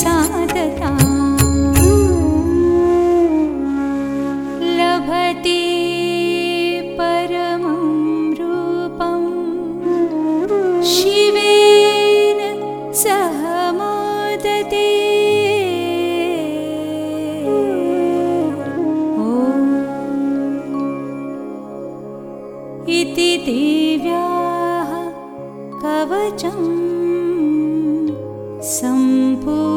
सादता लभते परमं रूपं शिवेन सह मोदते ओव्याः कवचं सम्पू